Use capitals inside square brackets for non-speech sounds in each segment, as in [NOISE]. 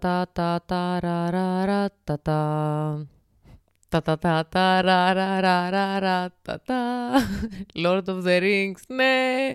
τα τα τα ρα ρα ρα τα τα. Τα τα τα τα ρα ρα ρα ρα ρα τα τα. Lord of the Rings, ναι.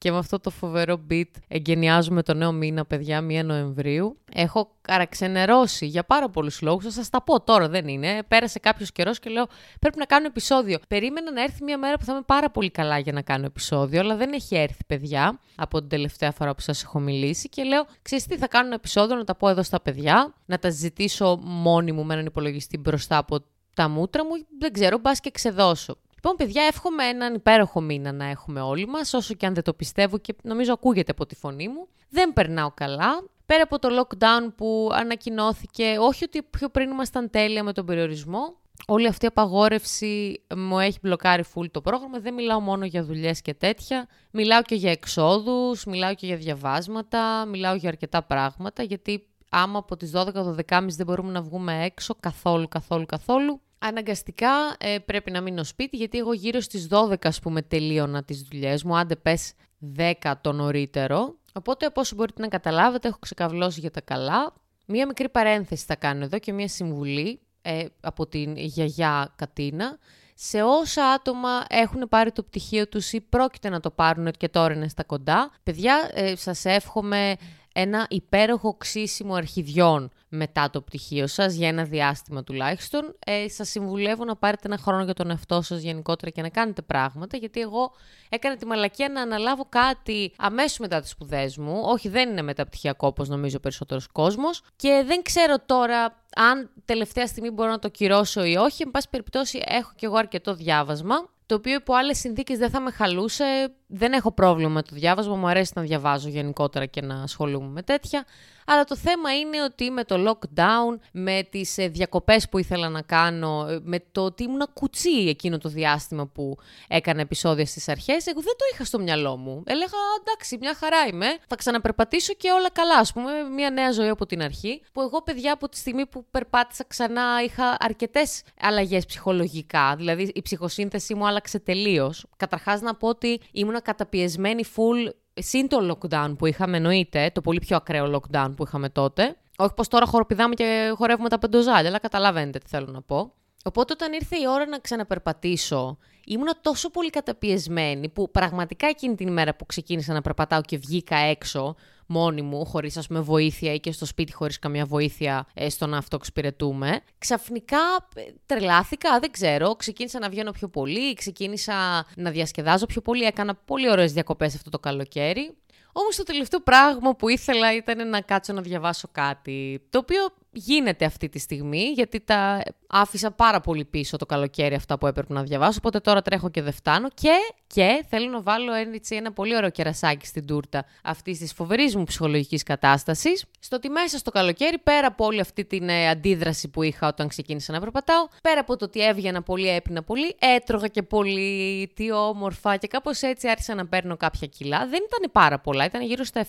Και με αυτό το φοβερό beat εγκαινιάζουμε το νέο μήνα, παιδιά, 1 Νοεμβρίου. Έχω καραξενερώσει για πάρα πολλούς λόγους. Θα σας τα πω τώρα, δεν είναι. Πέρασε κάποιος καιρός και λέω: Πρέπει να κάνω επεισόδιο. Περίμενα να έρθει μια μέρα που θα είμαι πάρα πολύ καλά για να κάνω επεισόδιο, αλλά δεν έχει έρθει, παιδιά, από την τελευταία φορά που σας έχω μιλήσει. Και λέω: Ξέρετε τι, θα κάνω ένα επεισόδιο να τα πω εδώ στα παιδιά, να τα ζητήσω μόνη μου με έναν υπολογιστή μπροστά από τα μούτρα μου. Δεν ξέρω, μπας και ξεδώσω. Λοιπόν, παιδιά, εύχομαι έναν υπέροχο μήνα να έχουμε όλοι μας, όσο και αν δεν το πιστεύω και νομίζω ακούγεται από τη φωνή μου. Δεν περνάω καλά. Πέρα από το lockdown που ανακοινώθηκε, όχι ότι πιο πριν ήμασταν τέλεια με τον περιορισμό, όλη αυτή η απαγόρευση μου έχει μπλοκάρει full το πρόγραμμα. Δεν μιλάω μόνο για δουλειές και τέτοια. Μιλάω και για εξόδους, μιλάω και για διαβάσματα, μιλάω για αρκετά πράγματα, γιατί άμα από τις 12-12.30 δεν μπορούμε να βγούμε έξω καθόλου, καθόλου, καθόλου, αναγκαστικά ε, πρέπει να μείνω σπίτι, γιατί εγώ γύρω στις 12 ας πούμε τελείωνα τις δουλειές μου, άντε πες 10 το νωρίτερο. Οπότε από όσο μπορείτε να καταλάβετε έχω ξεκαβλώσει για τα καλά. Μία μικρή παρένθεση θα κάνω εδώ και μία συμβουλή ε, από την γιαγιά Κατίνα. Σε όσα άτομα έχουν πάρει το πτυχίο τους ή πρόκειται να το πάρουν και τώρα είναι στα κοντά, παιδιά, ε, σας εύχομαι ένα υπέροχο ξύσιμο αρχιδιών μετά το πτυχίο σας, για ένα διάστημα τουλάχιστον. Ε, σας συμβουλεύω να πάρετε ένα χρόνο για τον εαυτό σας γενικότερα και να κάνετε πράγματα, γιατί εγώ έκανα τη μαλακία να αναλάβω κάτι αμέσως μετά τις σπουδές μου. Όχι, δεν είναι μεταπτυχιακό όπως νομίζω ο περισσότερος κόσμος. Και δεν ξέρω τώρα αν τελευταία στιγμή μπορώ να το κυρώσω ή όχι. Εν πάση περιπτώσει έχω κι εγώ αρκετό διάβασμα το οποίο υπό άλλες συνθήκες δεν θα με χαλούσε. Δεν έχω πρόβλημα με το διάβασμα, μου αρέσει να διαβάζω γενικότερα και να ασχολούμαι με τέτοια. Αλλά το θέμα είναι ότι με το lockdown, με τις ε, διακοπές που ήθελα να κάνω, ε, με το ότι ήμουν κουτσί εκείνο το διάστημα που έκανα επεισόδια στις αρχές, εγώ δεν το είχα στο μυαλό μου. Έλεγα, εντάξει, μια χαρά είμαι, θα ξαναπερπατήσω και όλα καλά, ας πούμε, μια νέα ζωή από την αρχή, που εγώ παιδιά από τη στιγμή που περπάτησα ξανά είχα αρκετές αλλαγές ψυχολογικά, δηλαδή η ψυχοσύνθεση μου άλλαξε τελείως. Καταρχάς να πω ότι ήμουν καταπιεσμένη full Συν το lockdown που είχαμε, εννοείται, το πολύ πιο ακραίο lockdown που είχαμε τότε. Όχι πως τώρα χοροπηδάμε και χορεύουμε τα πεντοζάλια, αλλά καταλαβαίνετε τι θέλω να πω. Οπότε όταν ήρθε η ώρα να ξαναπερπατήσω, ήμουν τόσο πολύ καταπιεσμένη που πραγματικά εκείνη την ημέρα που ξεκίνησα να περπατάω και βγήκα έξω μόνη μου, χωρίς ας πούμε βοήθεια ή και στο σπίτι χωρίς καμία βοήθεια ε, στο να αυτοεξυπηρετούμε, ξαφνικά ε, τρελάθηκα, δεν ξέρω, ξεκίνησα να βγαίνω πιο πολύ, ξεκίνησα να διασκεδάζω πιο πολύ, έκανα πολύ ωραίες διακοπές αυτό το καλοκαίρι. Όμως το τελευταίο πράγμα που ήθελα ήταν να κάτσω να διαβάσω κάτι, το οποίο γίνεται αυτή τη στιγμή, γιατί τα άφησα πάρα πολύ πίσω το καλοκαίρι αυτά που έπρεπε να διαβάσω, οπότε τώρα τρέχω και δεν φτάνω και, και θέλω να βάλω έτσι, ένα πολύ ωραίο κερασάκι στην τούρτα αυτής της φοβερής μου ψυχολογικής κατάστασης, στο ότι μέσα στο καλοκαίρι, πέρα από όλη αυτή την ε, αντίδραση που είχα όταν ξεκίνησα να περπατάω, πέρα από το ότι έβγαινα πολύ, έπινα πολύ, έτρωγα και πολύ, τι όμορφα και κάπως έτσι άρχισα να παίρνω κάποια κιλά. Δεν ήταν πάρα πολλά, ήταν γύρω στα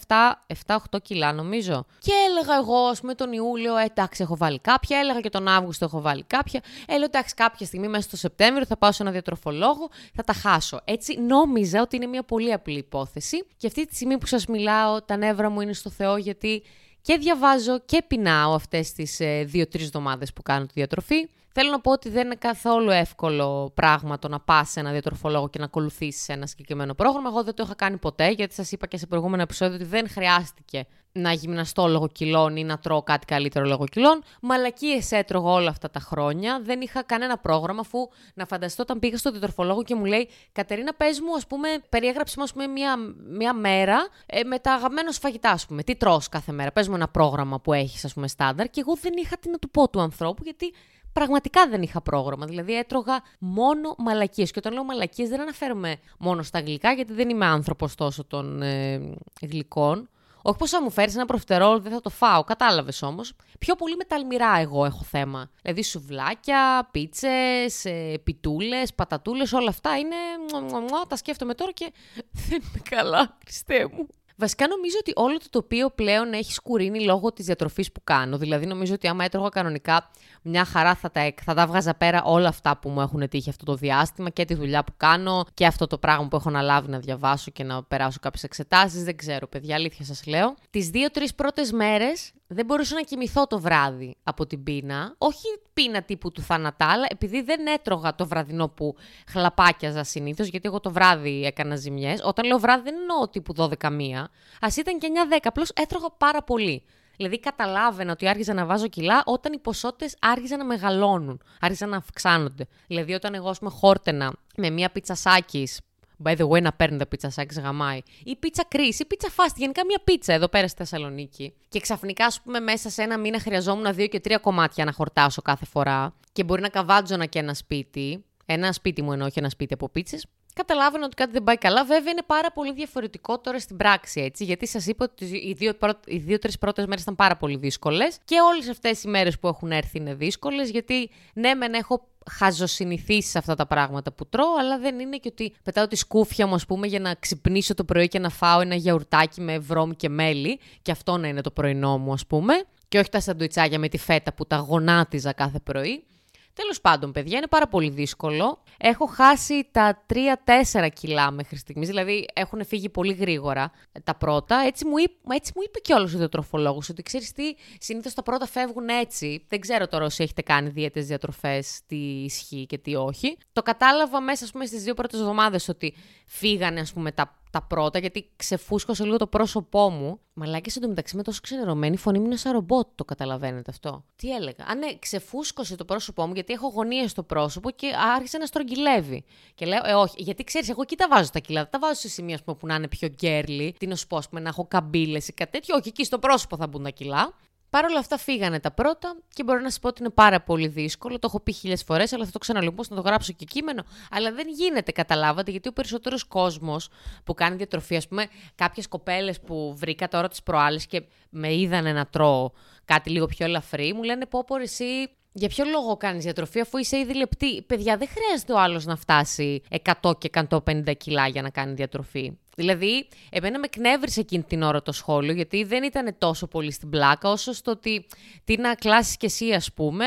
7-8 κιλά νομίζω. Και έλεγα εγώ, με τον Ιούλιο, ε, εντάξει, έχω βάλει κάποια. Έλεγα και τον Αύγουστο έχω βάλει κάποια. Έλεγα, εντάξει, κάποια στιγμή μέσα στο Σεπτέμβριο θα πάω σε ένα διατροφολόγο, θα τα χάσω. Έτσι νόμιζα ότι είναι μια πολύ απλή υπόθεση. Και αυτή τη στιγμή που σας μιλάω, τα νεύρα μου είναι στο Θεό, γιατί και διαβάζω και πεινάω αυτές τις ε, δύο-τρεις εβδομάδες που κάνω τη διατροφή. Θέλω να πω ότι δεν είναι καθόλου εύκολο πράγμα το να πας σε ένα διατροφολόγο και να ακολουθήσεις ένα συγκεκριμένο πρόγραμμα. Εγώ δεν το είχα κάνει ποτέ, γιατί σας είπα και σε προηγούμενο επεισόδιο ότι δεν χρειάστηκε να γυμναστώ λόγω κιλών ή να τρώω κάτι καλύτερο λόγω κιλών. Μαλακίες έτρωγα όλα αυτά τα χρόνια. Δεν είχα κανένα πρόγραμμα, αφού να φανταστώ όταν πήγα στο διατροφολόγο και μου λέει Κατερίνα, πες μου, ας πούμε, περιέγραψε μου πούμε, μια, μια μέρα ε, με τα αγαπημένα φαγητά, ας πούμε. Τι τρώ κάθε μέρα. Πες μου ένα πρόγραμμα που έχεις, ας πούμε, στάνταρ. Και εγώ δεν είχα τι να του πω του ανθρώπου, γιατί πραγματικά δεν είχα πρόγραμμα. Δηλαδή έτρωγα μόνο μαλακίες. Και όταν λέω μαλακίες δεν αναφέρομαι μόνο στα γλυκά, γιατί δεν είμαι άνθρωπος τόσο των ε, γλυκών. Όχι πως θα μου φέρεις ένα προφτερόλ, δεν θα το φάω. Κατάλαβες όμως. Πιο πολύ με τα αλμυρά εγώ έχω θέμα. Δηλαδή σουβλάκια, πίτσες, ε, πιτούλες, πατατούλες, όλα αυτά είναι. Τα σκέφτομαι τώρα και [LAUGHS] δεν είμαι καλά, Χριστέ μου. Βασικά νομίζω ότι όλο το τοπίο πλέον έχει σκουρίνει λόγω της διατροφής που κάνω. Δηλαδή νομίζω ότι άμα έτρωγα κανονικά μια χαρά θα τα, θα τα βγάζα πέρα όλα αυτά που μου έχουν τύχει αυτό το διάστημα και τη δουλειά που κάνω και αυτό το πράγμα που έχω αναλάβει να διαβάσω και να περάσω κάποιες εξετάσεις. Δεν ξέρω, παιδιά, αλήθεια σας λέω. Τις δύο-τρεις πρώτες μέρες δεν μπορούσα να κοιμηθώ το βράδυ από την πείνα. Όχι πείνα τύπου του θάνατα, αλλά επειδή δεν έτρωγα το βραδινό που χλαπάκιαζα συνήθως, γιατί εγώ το βράδυ έκανα ζημιές. Όταν λέω βράδυ δεν εννοώ τύπου 12 μία. Α ήταν και 9-10, απλώς έτρωγα πάρα πολύ. Δηλαδή καταλάβαινα ότι άρχιζα να βάζω κιλά όταν οι ποσότητες άρχιζαν να μεγαλώνουν, άρχιζαν να αυξάνονται. Δηλαδή όταν εγώ, ας πούμε, χόρτενα με μία πίτσα σάκης By the way, να παίρνετε πίτσα σάκης γαμάει. Ή πίτσα κρίση, ή πίτσα φάστη. Γενικά μια πίτσα εδώ πέρα στη Θεσσαλονίκη. Και ξαφνικά, ας πούμε, μέσα σε ένα μήνα χρειαζόμουν δύο και τρία κομμάτια να χορτάσω κάθε φορά. Και μπορεί να καβάτζωνα και ένα σπίτι. Ένα σπίτι μου εννοώ, όχι ένα σπίτι από πίτσες. Καταλάβαινα ότι κάτι δεν πάει καλά. Βέβαια, είναι πάρα πολύ διαφορετικό τώρα στην πράξη, έτσι. Γιατί σας είπα ότι οι δύο-τρει δύο, πρώτες μέρες ήταν πάρα πολύ δύσκολες. Και όλες αυτές οι μέρες που έχουν έρθει είναι δύσκολες, γιατί ναι, μεν έχω χαζοσυνηθίσει σε αυτά τα πράγματα που τρώω, αλλά δεν είναι και ότι πετάω τη σκούφια μου, ας πούμε, για να ξυπνήσω το πρωί και να φάω ένα γιαουρτάκι με βρώμη και μέλι, και αυτό να είναι το πρωινό μου, ας πούμε. Και όχι τα σαντουιτσάκια με τη φέτα που τα γονάτιζα κάθε πρωί. Τέλος πάντων, παιδιά, είναι πάρα πολύ δύσκολο. Έχω χάσει τα 3-4 κιλά μέχρι στιγμής. Δηλαδή, έχουν φύγει πολύ γρήγορα τα πρώτα. Έτσι μου, είπε, έτσι μου είπε κιόλας ο διατροφολόγος ότι ξέρεις τι, συνήθως τα πρώτα φεύγουν έτσι. Δεν ξέρω τώρα όσοι έχετε κάνει δίαιτες διατροφές, τι ισχύει και τι όχι. Το κατάλαβα μέσα, ας πούμε, στις δύο πρώτες εβδομάδες ότι φύγανε, ας πούμε, τα τα πρώτα, γιατί ξεφούσκωσε λίγο το πρόσωπό μου. Μαλάκι εντωμεταξύ με τόσο ξενερωμένη φωνή μου είναι σαν ρομπότ, το καταλαβαίνετε αυτό. Τι έλεγα; Α, ναι, ξεφούσκωσε το πρόσωπό μου γιατί έχω γωνίες στο πρόσωπο και άρχισε να στρογγυλεύει. Και λέω, Ε, όχι, γιατί ξέρεις, εγώ εκεί τα βάζω τα κιλά. Τα βάζω σε σημεία πούμε, που να είναι πιο γκέρλι. Τι να σου πω, να έχω καμπύλες ή κάτι τέτοιο. Όχι, εκεί στο πρόσωπο θα μπουν τα κιλά. Παρ' όλα αυτά φύγανε τα πρώτα και μπορώ να σας πω ότι είναι πάρα πολύ δύσκολο. Το έχω πει χίλιες φορές, αλλά θα το ξαναλυμпώ να το γράψω και κείμενο. Αλλά δεν γίνεται, καταλάβατε, γιατί ο περισσότερος κόσμος που κάνει διατροφή, ας πούμε, κάποιες κοπέλες που βρήκα τώρα τις προάλλες και με είδανε να τρώω κάτι λίγο πιο ελαφρύ, μου λένε πω, πω εσύ για ποιο λόγο κάνεις διατροφή, αφού είσαι ήδη λεπτή; Παιδιά, δεν χρειάζεται ο άλλος να φτάσει 100 και 150 κιλά για να κάνει διατροφή. Δηλαδή, εμένα με κνεύρισε εκείνη την ώρα το σχόλιο, γιατί δεν ήταν τόσο πολύ στην πλάκα, όσο στο ότι τι να κλάσεις κι εσύ, ας πούμε,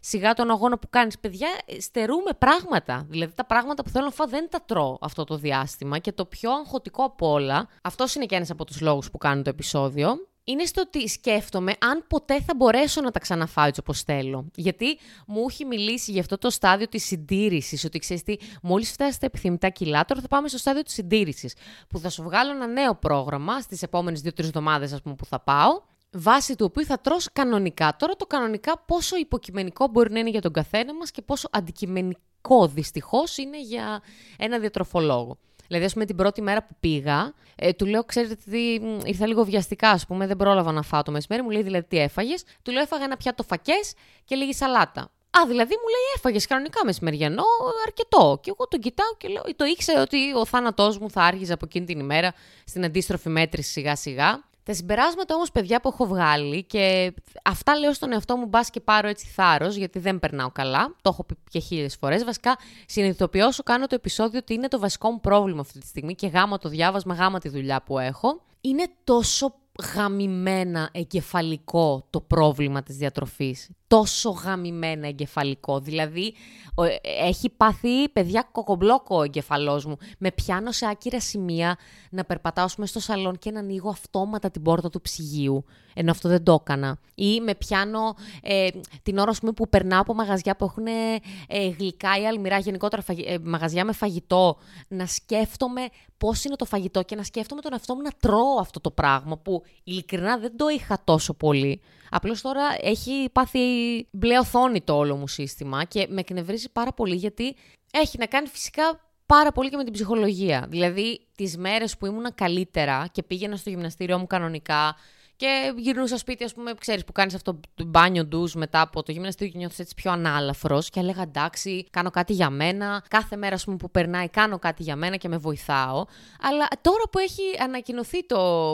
σιγά τον αγώνα που κάνεις. Παιδιά, στερούμε πράγματα. Δηλαδή, τα πράγματα που θέλω να φάω δεν τα τρώω αυτό το διάστημα. Και το πιο αγχωτικό από όλα, αυτός είναι και ένας από τους λόγους που κάνω το επεισόδιο, είναι στο ότι σκέφτομαι αν ποτέ θα μπορέσω να τα ξαναφάω έτσι όπως θέλω. Γιατί μου έχει μιλήσει για αυτό το στάδιο της συντήρησης, ότι ξέρεις τι, μόλις φτάσει στα επιθυμητά κιλά, τώρα θα πάμε στο στάδιο της συντήρησης, που θα σου βγάλω ένα νέο πρόγραμμα στις επόμενες δύο-τρεις εβδομάδες, ας πούμε, που θα πάω, βάσει του οποίου θα τρως κανονικά. Τώρα το κανονικά πόσο υποκειμενικό μπορεί να είναι για τον καθένα μας και πόσο αντικειμενικό δυστυχώς είναι για ένα διατροφολόγο. Δηλαδή, ας πούμε, την πρώτη μέρα που πήγα, ε, του λέω, ξέρετε τι, ήρθα λίγο βιαστικά, ας πούμε, δεν πρόλαβα να φάω το μεσημέρι. Μου λέει, δηλαδή, τι έφαγες; Του λέω, έφαγα ένα πιάτο φακές και λίγη σαλάτα. Α, δηλαδή μου λέει, έφαγες κανονικά μεσημεριανό, αρκετό. Και εγώ τον κοιτάω και λέω, το ήξερα ότι ο θάνατός μου θα άργησε από εκείνη την ημέρα στην αντίστροφη μέτρηση σιγά-σιγά. Τα συμπεράσματα όμως, παιδιά, που έχω βγάλει και αυτά λέω στον εαυτό μου, μπας και πάρω έτσι θάρρος, γιατί δεν περνάω καλά. Το έχω πει και χίλιες φορές. Βασικά, συνειδητοποιώ όσο κάνω το επεισόδιο ότι είναι το βασικό μου πρόβλημα αυτή τη στιγμή και γάμα το διάβασμα, γάμα τη δουλειά που έχω. Είναι τόσο γαμημένα εγκεφαλικό το πρόβλημα της διατροφής. Τόσο γαμημένα εγκεφαλικό. Δηλαδή, έχει πάθει παιδιά κοκομπλόκο ο εγκεφαλός μου. Με πιάνω σε άκυρα σημεία να περπατάω στο σαλόν και να ανοίγω αυτόματα την πόρτα του ψυγείου. Ενώ αυτό δεν το έκανα. Ή με πιάνω ε, την ώρα πούμε, που περνάω από μαγαζιά που έχουν ε, γλυκά ή αλμυρά, γενικότερα ε, μαγαζιά με φαγητό, να σκέφτομαι πώς είναι το φαγητό και να σκέφτομαι τον εαυτό μου να τρώω αυτό το πράγμα που ειλικρινά δεν το είχα τόσο πολύ. Απλώς τώρα έχει πάθει μπλε οθόνη το όλο μου σύστημα και με εκνευρίζει πάρα πολύ γιατί έχει να κάνει φυσικά πάρα πολύ και με την ψυχολογία. Δηλαδή, τις μέρες που ήμουνα καλύτερα και πήγαινα στο γυμναστήριό μου κανονικά Και γυρνούσα σπίτι, ας πούμε, ξέρεις που κάνεις αυτό το μπάνιο ντους μετά από το γυμναστήριο και νιώθεις έτσι πιο ανάλαφρος. Και έλεγα εντάξει, κάνω κάτι για μένα. Κάθε μέρα, ας πούμε, που περνάει, κάνω κάτι για μένα και με βοηθάω. Αλλά τώρα που έχει ανακοινωθεί το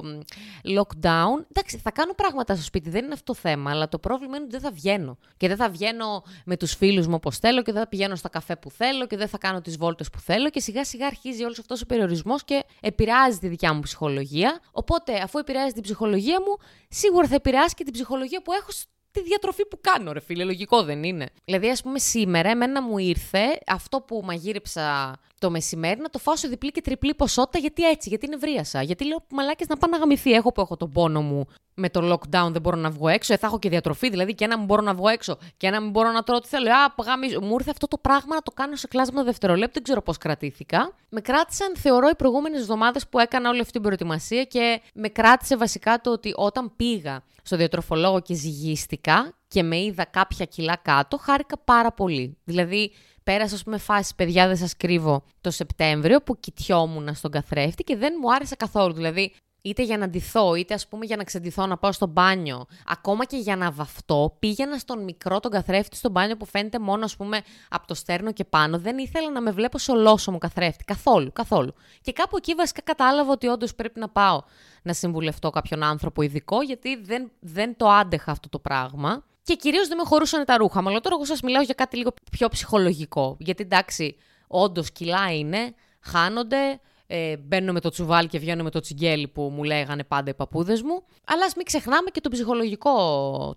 lockdown, εντάξει, θα κάνω πράγματα στο σπίτι, δεν είναι αυτό το θέμα. Αλλά το πρόβλημα είναι ότι δεν θα βγαίνω. Και δεν θα βγαίνω με τους φίλους μου όπως θέλω και δεν θα πηγαίνω στα καφέ που θέλω και δεν θα κάνω τις βόλτες που θέλω. Και σιγά σιγά αρχίζει όλος αυτός ο περιορισμός και επηρεάζει τη δικιά μου ψυχολογία. Οπότε, αφού επηρεάζει την ψυχολογία μου, σίγουρα θα επηρεάσει και την ψυχολογία που έχω τη διατροφή που κάνω, ρε φίλε. Λογικό δεν είναι. Δηλαδή, ας πούμε, σήμερα εμένα μου ήρθε αυτό που μαγείρεψα το μεσημέρι να το φάω σε διπλή και τριπλή ποσότητα, γιατί έτσι, γιατί νευρίασα. Γιατί λέω μαλάκες να πάω να γαμηθεί. Έχω που έχω τον πόνο μου με το lockdown, δεν μπορώ να βγω έξω. Ε, θα έχω και διατροφή, δηλαδή και ένα μου μπορώ να βγω έξω και ένα μου μπορώ να τρώω ό,τι θέλω. Α, γαμίζω. Μου ήρθε αυτό το πράγμα να το κάνω σε κλάσμα δευτερολέπτου, δεν ξέρω πώς κρατήθηκα. Με κράτησαν, θεωρώ, οι προηγούμενες εβδομάδες που έκανα όλη αυτή την προετοιμασία και με κράτησε βασικά το ότι όταν πήγα στο διατροφολόγο και ζυγίστηκα και με είδα κάποια κιλά κάτω, χάρηκα πάρα πολύ. Δηλαδή, πέρασα, ας πούμε, φάση, παιδιά, δεν σας κρύβω, το Σεπτέμβριο που κοιτιόμουν στον καθρέφτη και δεν μου άρεσε καθόλου. Δηλαδή, είτε για να ντυθώ, είτε ας πούμε για να ξεντηθώ, να πάω στο μπάνιο, ακόμα και για να βαφτώ, πήγαινα στον μικρό τον καθρέφτη στο μπάνιο που φαίνεται μόνο ας πούμε από το στέρνο και πάνω. Δεν ήθελα να με βλέπω σε ολόσωμο καθρέφτη. Καθόλου, καθόλου. Και κάπου εκεί βασικά κατάλαβα ότι όντως πρέπει να πάω να συμβουλευτώ κάποιον άνθρωπο ειδικό, γιατί δεν, δεν το άντεχα αυτό το πράγμα. Και κυρίως δεν με χωρούσαν τα ρούχα. Αλλά τώρα εγώ σας μιλάω για κάτι λίγο πιο ψυχολογικό. Γιατί εντάξει, όντως κιλά είναι, χάνονται, ε, μπαίνω με το τσουβάλι και βγαίνω με το τσιγκέλι που μου λέγανε πάντα οι παππούδες μου. Αλλά ας μην ξεχνάμε και το ψυχολογικό,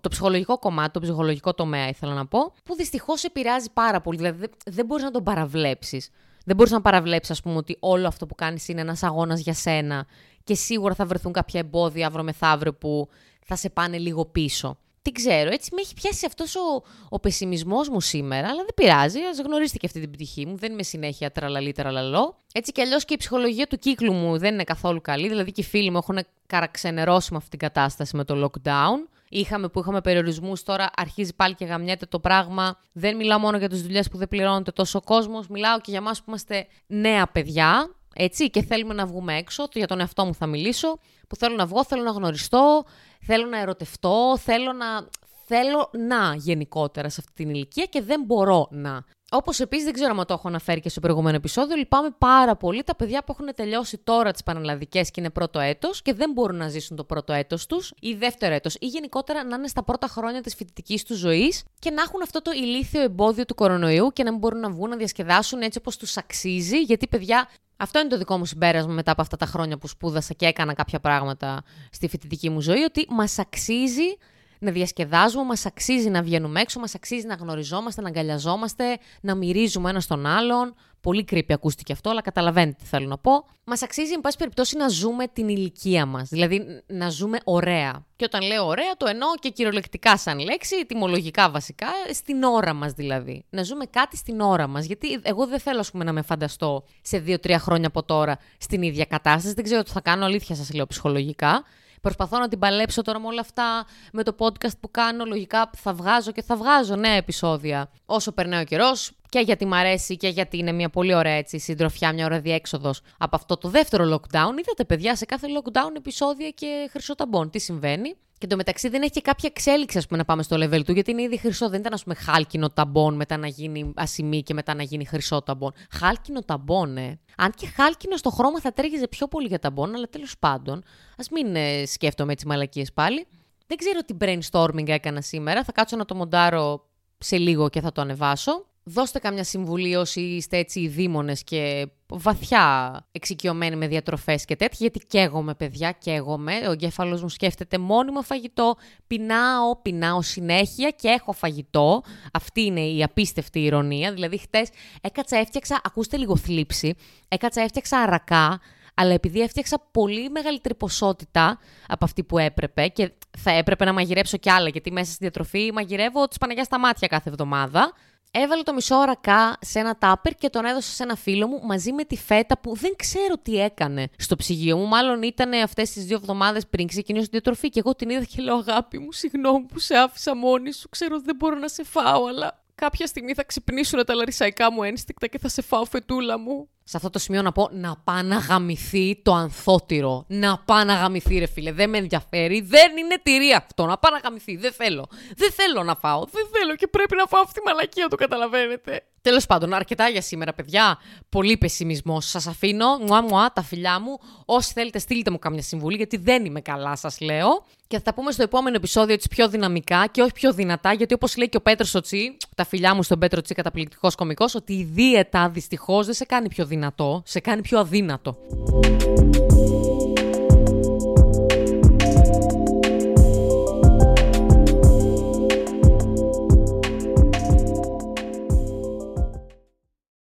το ψυχολογικό κομμάτι, το ψυχολογικό τομέα, ήθελα να πω, που δυστυχώς επηρεάζει πάρα πολύ. Δηλαδή δεν μπορείς να τον παραβλέψεις. Δεν μπορείς να παραβλέψεις, ας πούμε, ότι όλο αυτό που κάνεις είναι ένας αγώνας για σένα και σίγουρα θα βρεθούν κάποια εμπόδια αύριο μεθαύριο που θα σε πάνε λίγο πίσω. Τι ξέρω, έτσι με έχει πιάσει αυτός ο, ο πεσημισμός μου σήμερα, αλλά δεν πειράζει. Α γνωρίσετε και αυτή την πτυχή μου. Δεν είμαι συνέχεια τραλαλή τραλαλό. Έτσι κι αλλιώς και η ψυχολογία του κύκλου μου δεν είναι καθόλου καλή. Δηλαδή και οι φίλοι μου έχουν καραξενερώσει με αυτή την κατάσταση με το lockdown. Είχαμε που είχαμε περιορισμούς, τώρα αρχίζει πάλι και γαμιέται το πράγμα. Δεν μιλάω μόνο για τις δουλειές που δεν πληρώνεται τόσο ο κόσμος. Μιλάω και για εμάς που είμαστε νέα παιδιά, έτσι, και θέλουμε να βγούμε έξω. Για τον εαυτό μου θα μιλήσω. Που θέλω να βγω, θέλω να γνωριστώ, θέλω να ερωτευτώ, θέλω να, θέλω να γενικότερα σε αυτή την ηλικία και δεν μπορώ να. Όπως επίσης, δεν ξέρω αν το έχω αναφέρει και στο προηγούμενο επεισόδιο, λυπάμαι πάρα πολύ τα παιδιά που έχουν τελειώσει τώρα τις πανελλαδικές και είναι πρώτο έτος και δεν μπορούν να ζήσουν το πρώτο έτος τους ή δεύτερο έτος, ή γενικότερα να είναι στα πρώτα χρόνια της φοιτητικής τους ζωής και να έχουν αυτό το ηλίθιο εμπόδιο του κορονοϊού και να μην μπορούν να βγουν να διασκεδάσουν έτσι όπως τους αξίζει. Γιατί, παιδιά, αυτό είναι το δικό μου συμπέρασμα μετά από αυτά τα χρόνια που σπούδασα και έκανα κάποια πράγματα στη φοιτητική μου ζωή, ότι μας αξίζει να διασκεδάζουμε, μας αξίζει να βγαίνουμε έξω, μας αξίζει να γνωριζόμαστε, να αγκαλιαζόμαστε, να μυρίζουμε ένα στον άλλον. Πολύ κρύπη ακούστηκε αυτό, αλλά καταλαβαίνετε τι θέλω να πω. Μας αξίζει, εν πάση περιπτώσει, να ζούμε την ηλικία μας. Δηλαδή, να ζούμε ωραία. Και όταν λέω ωραία, το εννοώ και κυριολεκτικά σαν λέξη, τιμολογικά βασικά, στην ώρα μας δηλαδή. Να ζούμε κάτι στην ώρα μας. Γιατί εγώ δεν θέλω, πούμε, να με φανταστώ σε δύο-τρία χρόνια από τώρα στην ίδια κατάσταση. Δεν ξέρω τι θα κάνω, αλήθεια σας λέω ψυχολογικά. Προσπαθώ να την παλέψω τώρα με όλα αυτά, με το podcast που κάνω. Λογικά θα βγάζω και θα βγάζω νέα επεισόδια όσο περνάει ο καιρός. Και γιατί μ' αρέσει και γιατί είναι μια πολύ ωραία έτσι, συντροφιά, μια ωραία διέξοδος από αυτό το δεύτερο lockdown. Είδατε, παιδιά, σε κάθε lockdown επεισόδια και χρυσό ταμπον. Τι συμβαίνει; Και το μεταξύ δεν έχει και κάποια εξέλιξη, ας πούμε, να πάμε στο level του, γιατί είναι ήδη χρυσό. Δεν ήταν, ας πούμε, χάλκινο ταμπον μετά να γίνει ασημή και μετά να γίνει χρυσό ταμπον. Χάλκινο ταμπον, ε. Αν και χάλκινο στο χρώμα θα τρέχει πιο πολύ για ταμπον, αλλά τέλος πάντων, ας μην ε, σκέφτομαι έτσι μαλακίες πάλι. Δεν ξέρω τι brainstorming έκανα σήμερα. Θα κάτσω να το μοντάρω σε λίγο και θα το ανεβάσω δώστε καμιά συμβουλή όσοι είστε έτσι οι δήμονες και βαθιά εξοικειωμένοι με διατροφές και τέτοια, γιατί καίγομαι παιδιά, καίγομαι, ο εγκέφαλος μου σκέφτεται μόνιμο φαγητό, πεινάω, πεινάω συνέχεια και έχω φαγητό, αυτή είναι η απίστευτη ηρωνία, δηλαδή χτες έκατσα έφτιαξα, ακούστε λίγο θλίψη, έκατσα έφτιαξα αρακά, αλλά επειδή έφτιαξα πολύ μεγαλύτερη ποσότητα από αυτή που έπρεπε και θα έπρεπε να μαγειρέψω κι άλλα, γιατί μέσα στη διατροφή μαγειρεύω τις Παναγιά στα μάτια κάθε εβδομάδα, Έβαλε το μισό ρακά σε ένα τάπερ και τον έδωσα σε ένα φίλο μου μαζί με τη φέτα που δεν ξέρω τι έκανε στο ψυγείο μου. Μάλλον ήταν αυτές τις δύο εβδομάδες πριν ξεκινήσω τη διατροφή. Και εγώ την είδα και λέω: Αγάπη μου, συγγνώμη που σε άφησα μόνη σου. Ξέρω ότι δεν μπορώ να σε φάω, αλλά κάποια στιγμή θα ξυπνήσουν τα λαρισαϊκά μου ένστικτα και θα σε φάω φετούλα μου. Σε αυτό το σημείο να πω να πάει να γαμηθεί το ανθότυρο. Να πάει να γαμηθεί, ρε φίλε. Δεν με ενδιαφέρει. Δεν είναι τυρί αυτό. Να πάει να γαμηθεί. Δεν θέλω. Δεν θέλω να φάω. Δεν θέλω και πρέπει να φάω αυτή τη μαλακία, το καταλαβαίνετε. Τέλος πάντων, αρκετά για σήμερα, παιδιά. Πολύ πεσημισμός. Σας αφήνω. Μουά, μουά, τα φιλιά μου. Όσοι θέλετε, στείλτε μου καμιά συμβουλή, γιατί δεν είμαι καλά, σας λέω. Και θα τα πούμε στο επόμενο επεισόδιο έτσι πιο δυναμικά και όχι πιο δυνατά, γιατί όπως λέει και ο Πέτρος Οτσί, τα φιλιά μου στον Πέτρο Οτσί, καταπληκτικός κωμικός, ότι η δίαιτα δυστυχώς δεν σε κάνει πιο δυνατό, σε κάνει πιο αδύνατο.